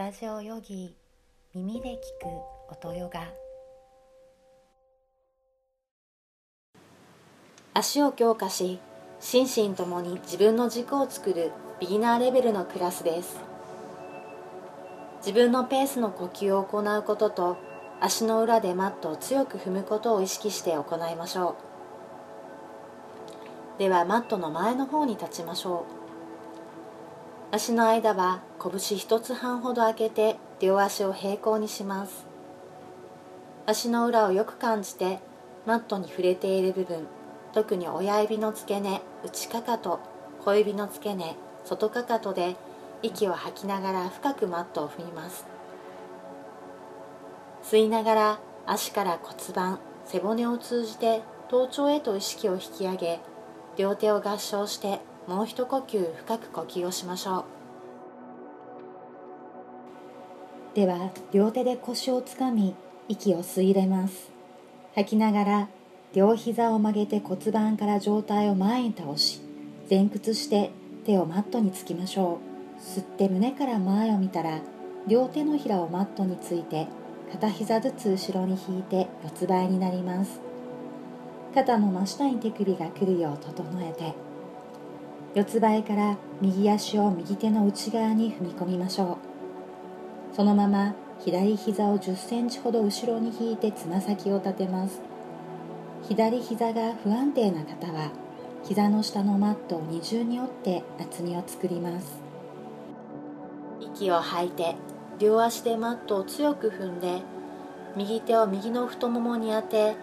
タジオヨギ耳で聞く音ヨガ。足を強化し心身ともに自分の軸を作るビギナーレベルのクラスです。自分のペースの呼吸を行うことと足の裏でマットを強く踏むことを意識して行いましょう。ではマットの前の方に立ちましょう。足の間は拳一つ半ほど開けて両足を平行にします。足の裏をよく感じてマットに触れている部分特に親指の付け根内かかと小指の付け根外かかとで息を吐きながら深くマットを踏みます。吸いながら足から骨盤背骨を通じて頭頂へと意識を引き上げ両手を合掌してもう一呼吸深く呼吸をしましょう。では両手で腰をつかみ息を吸い入れます。吐きながら両膝を曲げて骨盤から上体を前に倒し前屈して手をマットにつきましょう。吸って胸から前を見たら両手のひらをマットについて片膝ずつ後ろに引いて四つ倍になります。肩の真下に手首が来るよう整えて四つ倍から右足を右手の内側に踏み込みましょう。そのまま左膝を1 0センチほど後ろに引いてつま先を立てます。左膝が不安定な方は膝の下のマットを二重に折って厚みを作ります。息を吐いて両足でマットを強く踏んで右手を右の太ももに当て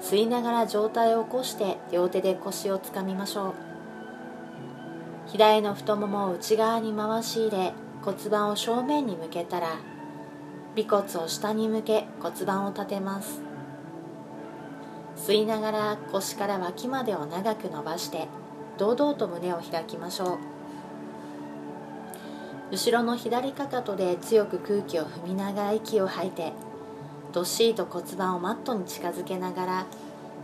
吸いながら上体を起こして両手で腰をつかみましょう。左の太ももを内側に回し入れ骨盤を正面に向けたら尾骨を下に向け骨盤を立てます。吸いながら腰から脇までを長く伸ばして堂々と胸を開きましょう。後ろの左かかとで強く空気を踏みながら息を吐いてどっしりと骨盤をマットに近づけながら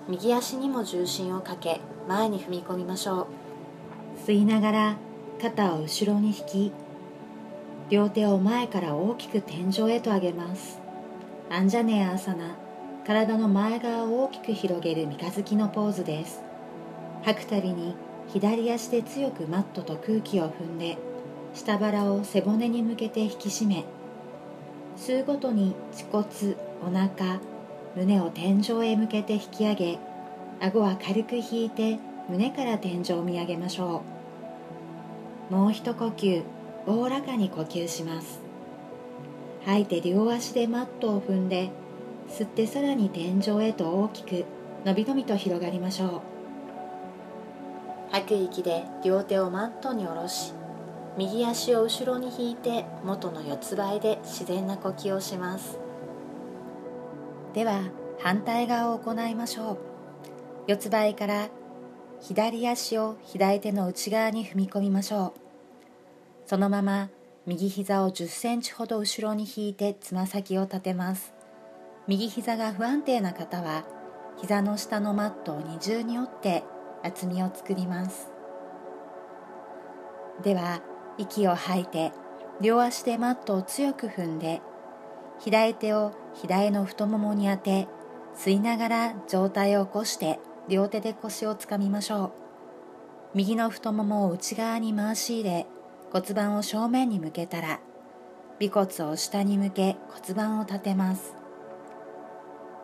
右足にも重心をかけ前に踏み込みましょう。吸いながら肩を後ろに引き両手を前から大きく天井へと上げます。アンジャネアーサナ体の前側を大きく広げる三日月のポーズです。吐くたびに左足で強くマットと空気を踏んで下腹を背骨に向けて引き締め吸うごとに恥骨お腹胸を天井へ向けて引き上げ顎は軽く引いて胸から天井を見上げましょう。もう一呼吸。おおらかに呼吸します。吐いて両足でマットを踏んで吸ってさらに天井へと大きく伸び伸びと広がりましょう。吐く息で両手をマットに下ろし右足を後ろに引いて元の四つ倍で自然な呼吸をします。では反対側を行いましょう。四つ倍から左足を左手の内側に踏み込みましょう。そのまま右膝を1 0センチほど後ろに引いてつま先を立てます。右膝が不安定な方は膝の下のマットを二重に折って厚みを作ります。では息を吐いて両足でマットを強く踏んで左手を左の太ももに当て吸いながら上体を起こして両手で腰をつかみましょう。右の太ももを内側に回し入れ骨盤を正面に向けたら尾骨を下に向け骨盤を立てます。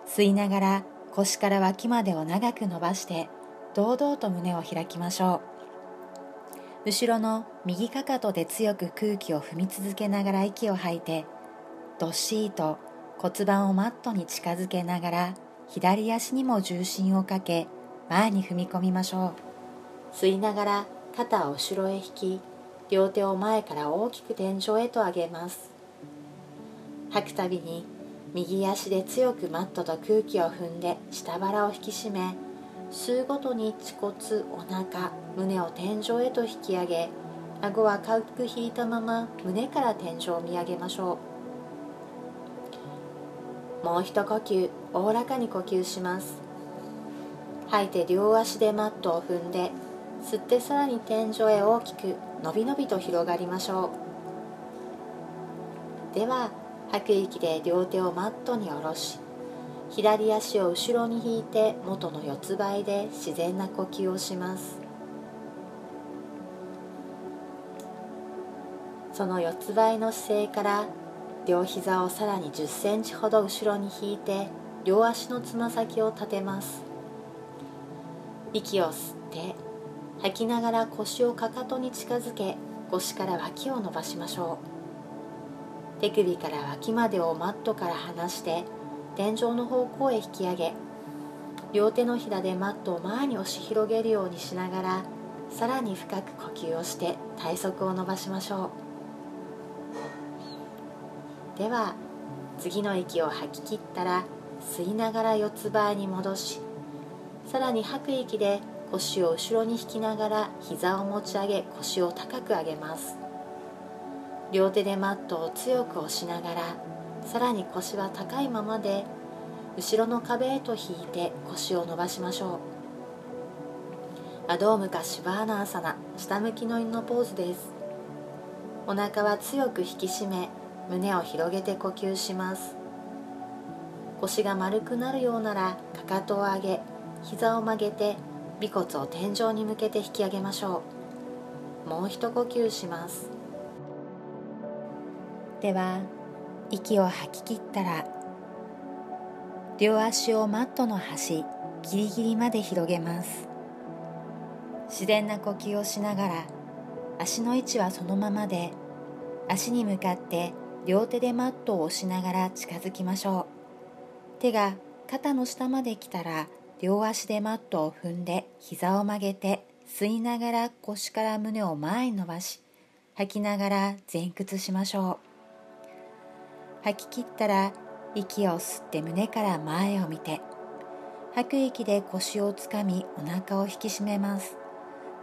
吸いながら腰から脇までを長く伸ばして堂々と胸を開きましょう。後ろの右かかとで強く空気を踏み続けながら息を吐いてどっしりと骨盤をマットに近づけながら左足にも重心をかけ前に踏み込みましょう。吸いながら肩を後ろへ引き両手を前から大きく天井へと上げます。吐くたびに右足で強くマットと空気を踏んで下腹を引き締め吸うごとに恥骨お腹胸を天井へと引き上げ顎は軽く引いたまま胸から天井を見上げましょう。もう一呼吸おおらかに呼吸します。吐いて両足でマットを踏んで吸ってさらに天井へ大きく伸び伸びと広がりましょう。では吐く息で両手をマットに下ろし左足を後ろに引いて元の四つ倍で自然な呼吸をします。その四つ倍の姿勢から両膝をさらに10センチほど後ろに引いて両足のつま先を立てます。息を吸って吐きながら腰をかかとに近づけ腰から脇を伸ばしましょう。手首から脇までをマットから離して天井の方向へ引き上げ両手のひらでマットを前に押し広げるようにしながらさらに深く呼吸をして体側を伸ばしましょう。では次の息を吐き切ったら吸いながら四つ倍に戻しさらに吐く息で腰を後ろに引きながら膝を持ち上げ腰を高く上げます。両手でマットを強く押しながらさらに腰は高いままで後ろの壁へと引いて腰を伸ばしましょう。アドームかシバーナーサナ下向きの犬のポーズです。お腹は強く引き締め胸を広げて呼吸します。腰が丸くなるようならかかとを上げ膝を曲げて尾骨を天井に向けて引き上げましょう。もう一呼吸します。では息を吐き切ったら両足をマットの端ギリギリまで広げます。自然な呼吸をしながら足の位置はそのままで足に向かって両手でマットを押しながら近づきましょう。手が肩の下まで来たら両足でマットを踏んで膝を曲げて吸いながら腰から胸を前に伸ばし吐きながら前屈しましょう。吐き切ったら息を吸って胸から前を見て吐く息で腰をつかみお腹を引き締めます。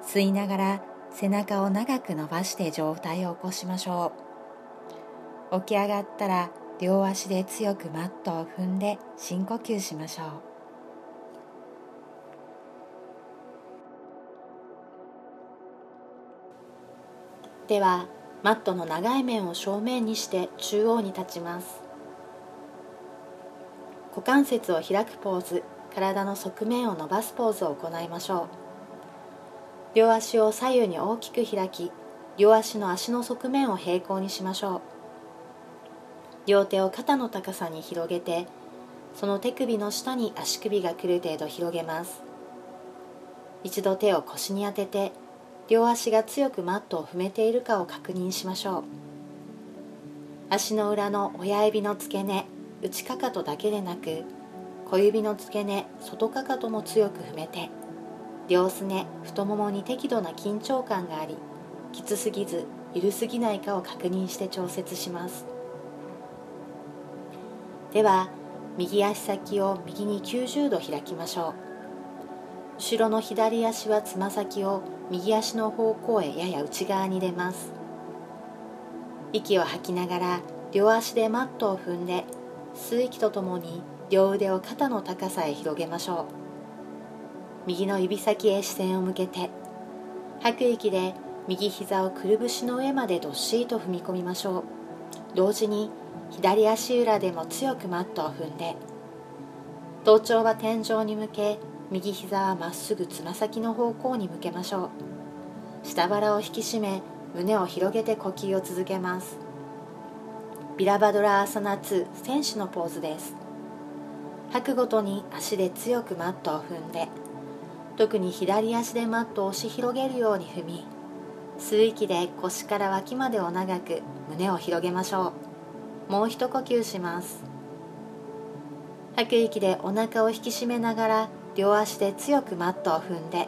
吸いながら背中を長く伸ばして上体を起こしましょう。起き上がったら両足で強くマットを踏んで深呼吸しましょう。ではマットの長い面を正面にして中央に立ちます。股関節を開くポーズ体の側面を伸ばすポーズを行いましょう。両足を左右に大きく開き両足の足の側面を平行にしましょう。両手を肩の高さに広げてその手首の下に足首が来る程度広げます。一度手を腰に当てて両足が強くマットを踏めているかを確認しましょう。足の裏の親指の付け根内かかとだけでなく小指の付け根外かかとも強く踏めて両すね太ももに適度な緊張感がありきつすぎず緩すぎないかを確認して調節します。では右足先を右に90度開きましょう。後ろの左足はつま先を右足の方向へやや内側に出ます。息を吐きながら両足でマットを踏んで吸う息とともに両腕を肩の高さへ広げましょう。右の指先へ視線を向けて吐く息で右膝をくるぶしの上までどっしりと踏み込みましょう。同時に左足裏でも強くマットを踏んで頭頂は天井に向け右膝はまっすぐつま先の方向に向けましょう。下腹を引き締め胸を広げて呼吸を続けます。ビラバドラアーサナ2選手のポーズです。吐くごとに足で強くマットを踏んで特に左足でマットを押し広げるように踏み吸う息で腰から脇までを長く胸を広げましょう。もう一呼吸します。吐く息でお腹を引き締めながら両足で強くマットを踏んで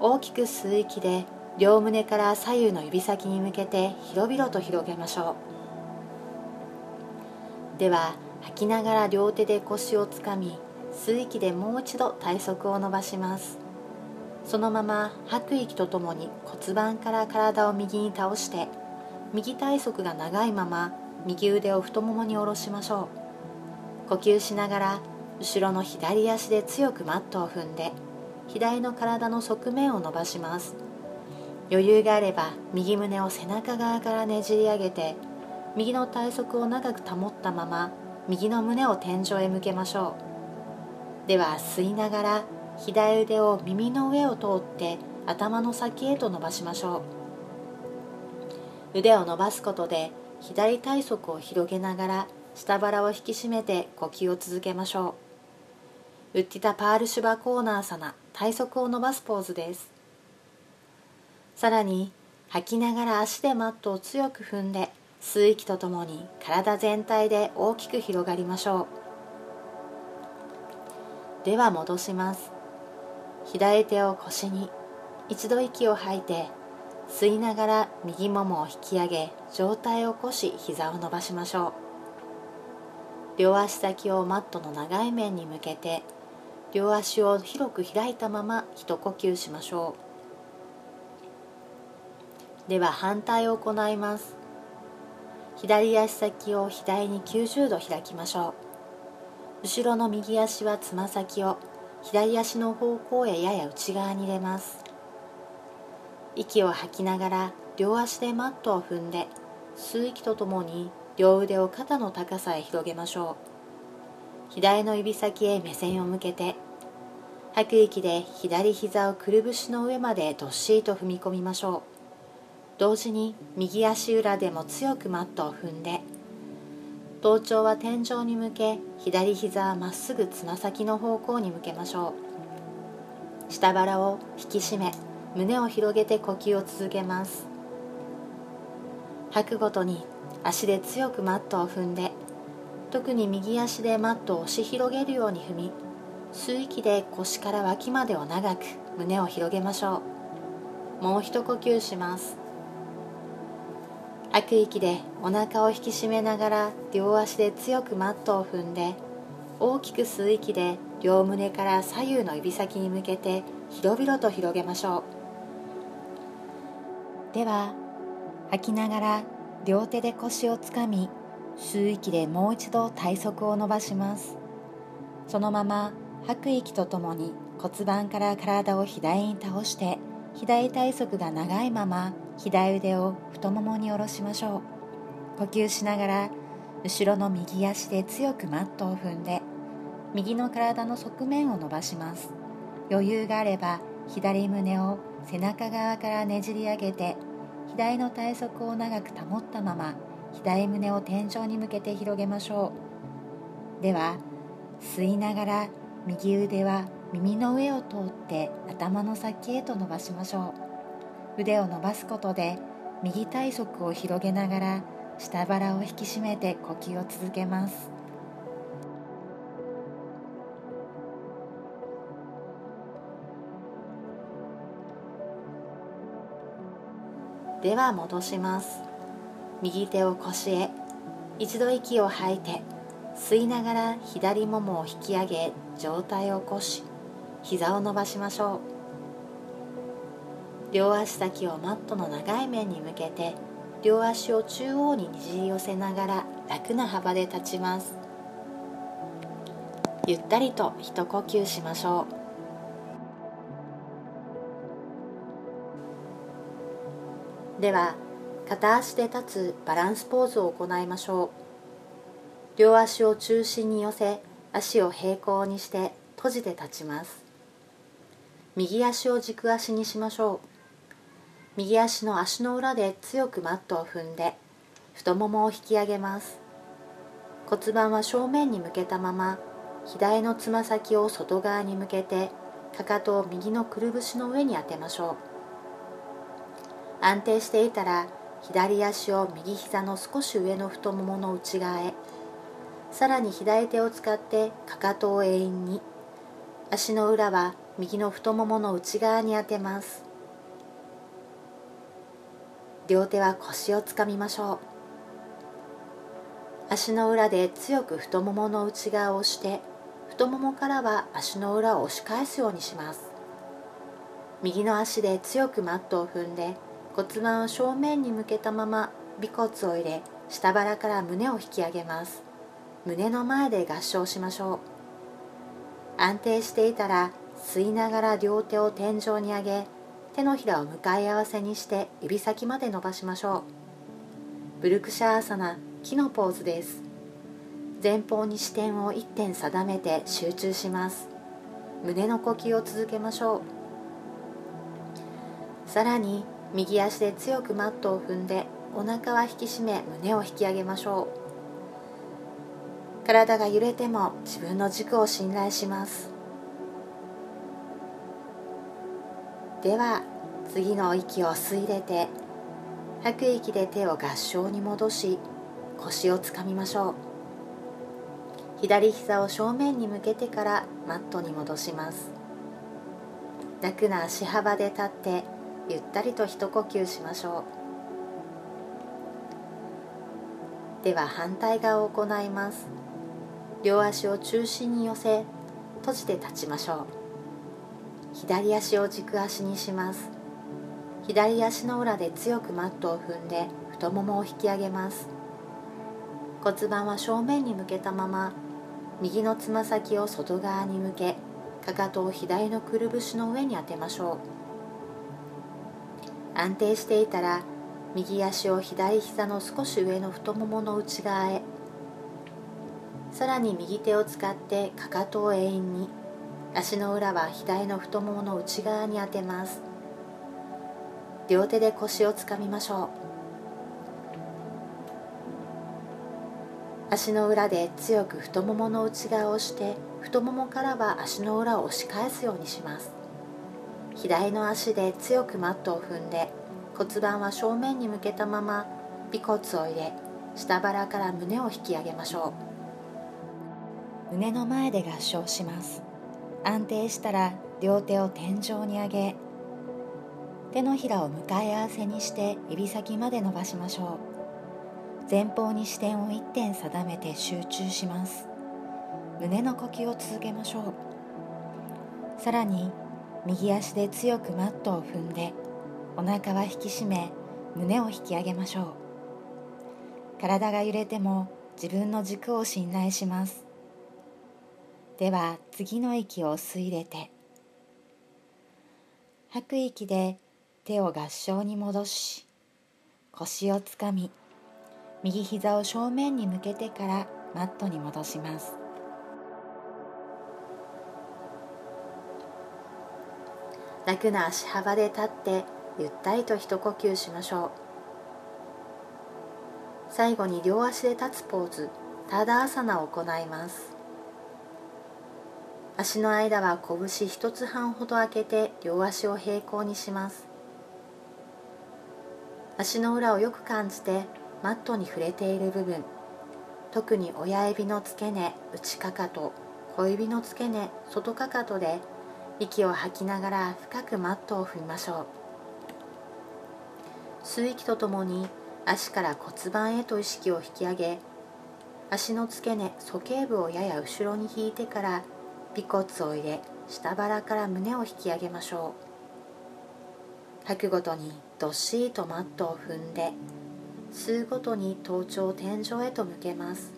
大きく吸う息で両胸から左右の指先に向けて広々と広げましょう。では吐きながら両手で腰をつかみ吸う息でもう一度体側を伸ばします。そのまま吐く息とともに骨盤から体を右に倒して右体側が長いまま右腕を太ももに下ろしましょう。呼吸しながら後ろの左足で強くマットを踏んで左の体の側面を伸ばします。余裕があれば右胸を背中側からねじり上げて右の体側を長く保ったまま右の胸を天井へ向けましょう。では吸いながら左腕を耳の上を通って頭の先へと伸ばしましょう。腕を伸ばすことで左体側を広げながら下腹を引き締めて呼吸を続けましょう。ウッディタパールシュバコーナーサナ体側を伸ばすポーズです。さらに吐きながら足でマットを強く踏んで吸う息とともに体全体で大きく広がりましょう。では戻します。左手を腰に一度息を吐いて吸いながら右ももを引き上げ上体を起こし膝を伸ばしましょう。両足先をマットの長い面に向けて両足を広く開いたまま一呼吸しましょう。では反対を行います。左足先を左に90度開きましょう。後ろの右足はつま先を左足の方向へやや内側に入れます。息を吐きながら両足でマットを踏んで吸う息とともに両腕を肩の高さへ広げましょう。左の指先へ目線を向けて吐く息で左膝をくるぶしの上までどっしりと踏み込みましょう。同時に右足裏でも強くマットを踏んで頭頂は天井に向け左膝はまっすぐつま先の方向に向けましょう。下腹を引き締め胸を広げて呼吸を続けます。吐くごとに足で強くマットを踏んで特に右足でマットを押し広げるように踏み吸う息で腰から脇までを長く胸を広げましょう。もう一呼吸します。吐く息でお腹を引き締めながら両足で強くマットを踏んで大きく吸う息で両胸から左右の指先に向けて広々と広げましょう。では吐きながら両手で腰をつかみ吸う息でもう一度体側を伸ばします。そのまま吐く息とともに骨盤から体を左に倒して左体側が長いまま左腕を太ももに下ろしましょう。呼吸しながら後ろの右足で強くマットを踏んで右の体の側面を伸ばします。余裕があれば左胸を背中側からねじり上げて左の体側を長く保ったまま左胸を天井に向けて広げましょう。では吸いながら右腕は耳の上を通って頭の先へと伸ばしましょう。腕を伸ばすことで右体側を広げながら下腹を引き締めて呼吸を続けます。では戻します。右手を腰へ一度息を吐いて吸いながら左ももを引き上げ上体を起こし膝を伸ばしましょう。両足先をマットの長い面に向けて両足を中央ににじり寄せながら楽な幅で立ちます。ゆったりと一呼吸しましょう。では片足で立つバランスポーズを行いましょう。両足を中心に寄せ足を平行にして閉じて立ちます。右足を軸足にしましょう。右足の足の裏で強くマットを踏んで太ももを引き上げます。骨盤は正面に向けたまま左のつま先を外側に向けてかかとを右のくるぶしの上に当てましょう。安定していたら左足を右膝の少し上の太ももの内側へ。さらに左手を使ってかかとを永遠に。足の裏は右の太ももの内側に当てます。両手は腰をつかみましょう。足の裏で強く太ももの内側を押して太ももからは足の裏を押し返すようにします。右の足で強くマットを踏んで骨盤を正面に向けたまま尾骨を入れ下腹から胸を引き上げます。胸の前で合掌しましょう。安定していたら吸いながら両手を天井に上げ手のひらを向かい合わせにして指先まで伸ばしましょう。ブルクシャーサナ木のポーズです。前方に視点を一点定めて集中します。胸の呼吸を続けましょう。さらに右足で強くマットを踏んでお腹は引き締め胸を引き上げましょう。体が揺れても自分の軸を信頼します。では次の息を吸い入れて吐く息で手を合掌に戻し腰をつかみましょう。左膝を正面に向けてからマットに戻します。楽な足幅で立ってゆったりと一呼吸しましょう。では反対側を行います。両足を中心に寄せ閉じて立ちましょう。左足を軸足にします。左足の裏で強くマットを踏んで太ももを引き上げます。骨盤は正面に向けたまま右のつま先を外側に向けかかとを左のくるぶしの上に当てましょう。安定していたら右足を左膝の少し上の太ももの内側へ。さらに右手を使ってかかとを永遠に。足の裏は左の太ももの内側に当てます。両手で腰をつかみましょう。足の裏で強く太ももの内側を押して太ももからは足の裏を押し返すようにします。左の足で強くマットを踏んで骨盤は正面に向けたまま尾骨を入れ下腹から胸を引き上げましょう。胸の前で合掌します。安定したら両手を天井に上げ手のひらを向かい合わせにして指先まで伸ばしましょう。前方に視点を一点定めて集中します。胸の呼吸を続けましょう。さらに右足で強くマットを踏んでお腹は引き締め胸を引き上げましょう。体が揺れても自分の軸を信頼します。では次の息を吸い入れて吐く息で手を合掌に戻し腰をつかみ右膝を正面に向けてからマットに戻します。楽な足幅で立ってゆったりと一呼吸しましょう。最後に両足で立つポーズタダアサナを行います。足の間は拳一つ半ほど開けて両足を平行にします。足の裏をよく感じてマットに触れている部分特に親指の付け根内かかと小指の付け根外かかとで息を吐きながら深くマットを踏みましょう。吸う息とともに足から骨盤へと意識を引き上げ足の付け根鼠径部をやや後ろに引いてから尾骨を入れ下腹から胸を引き上げましょう。吐くごとにどっしりとマットを踏んで吸うごとに頭頂を天井へと向けます。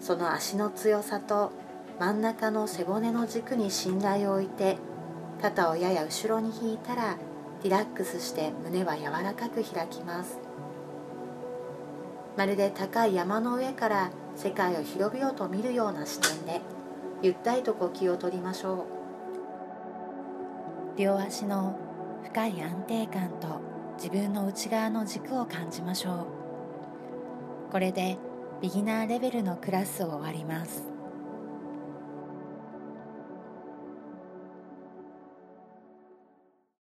その足の強さと真ん中の背骨の軸に信頼を置いて肩をやや後ろに引いたらリラックスして胸は柔らかく開きます。まるで高い山の上から世界を広々と見るような視点でゆったりと呼吸をとりましょう。両足の深い安定感と自分の内側の軸を感じましょう。これでビギナーレベルのクラスを終わります。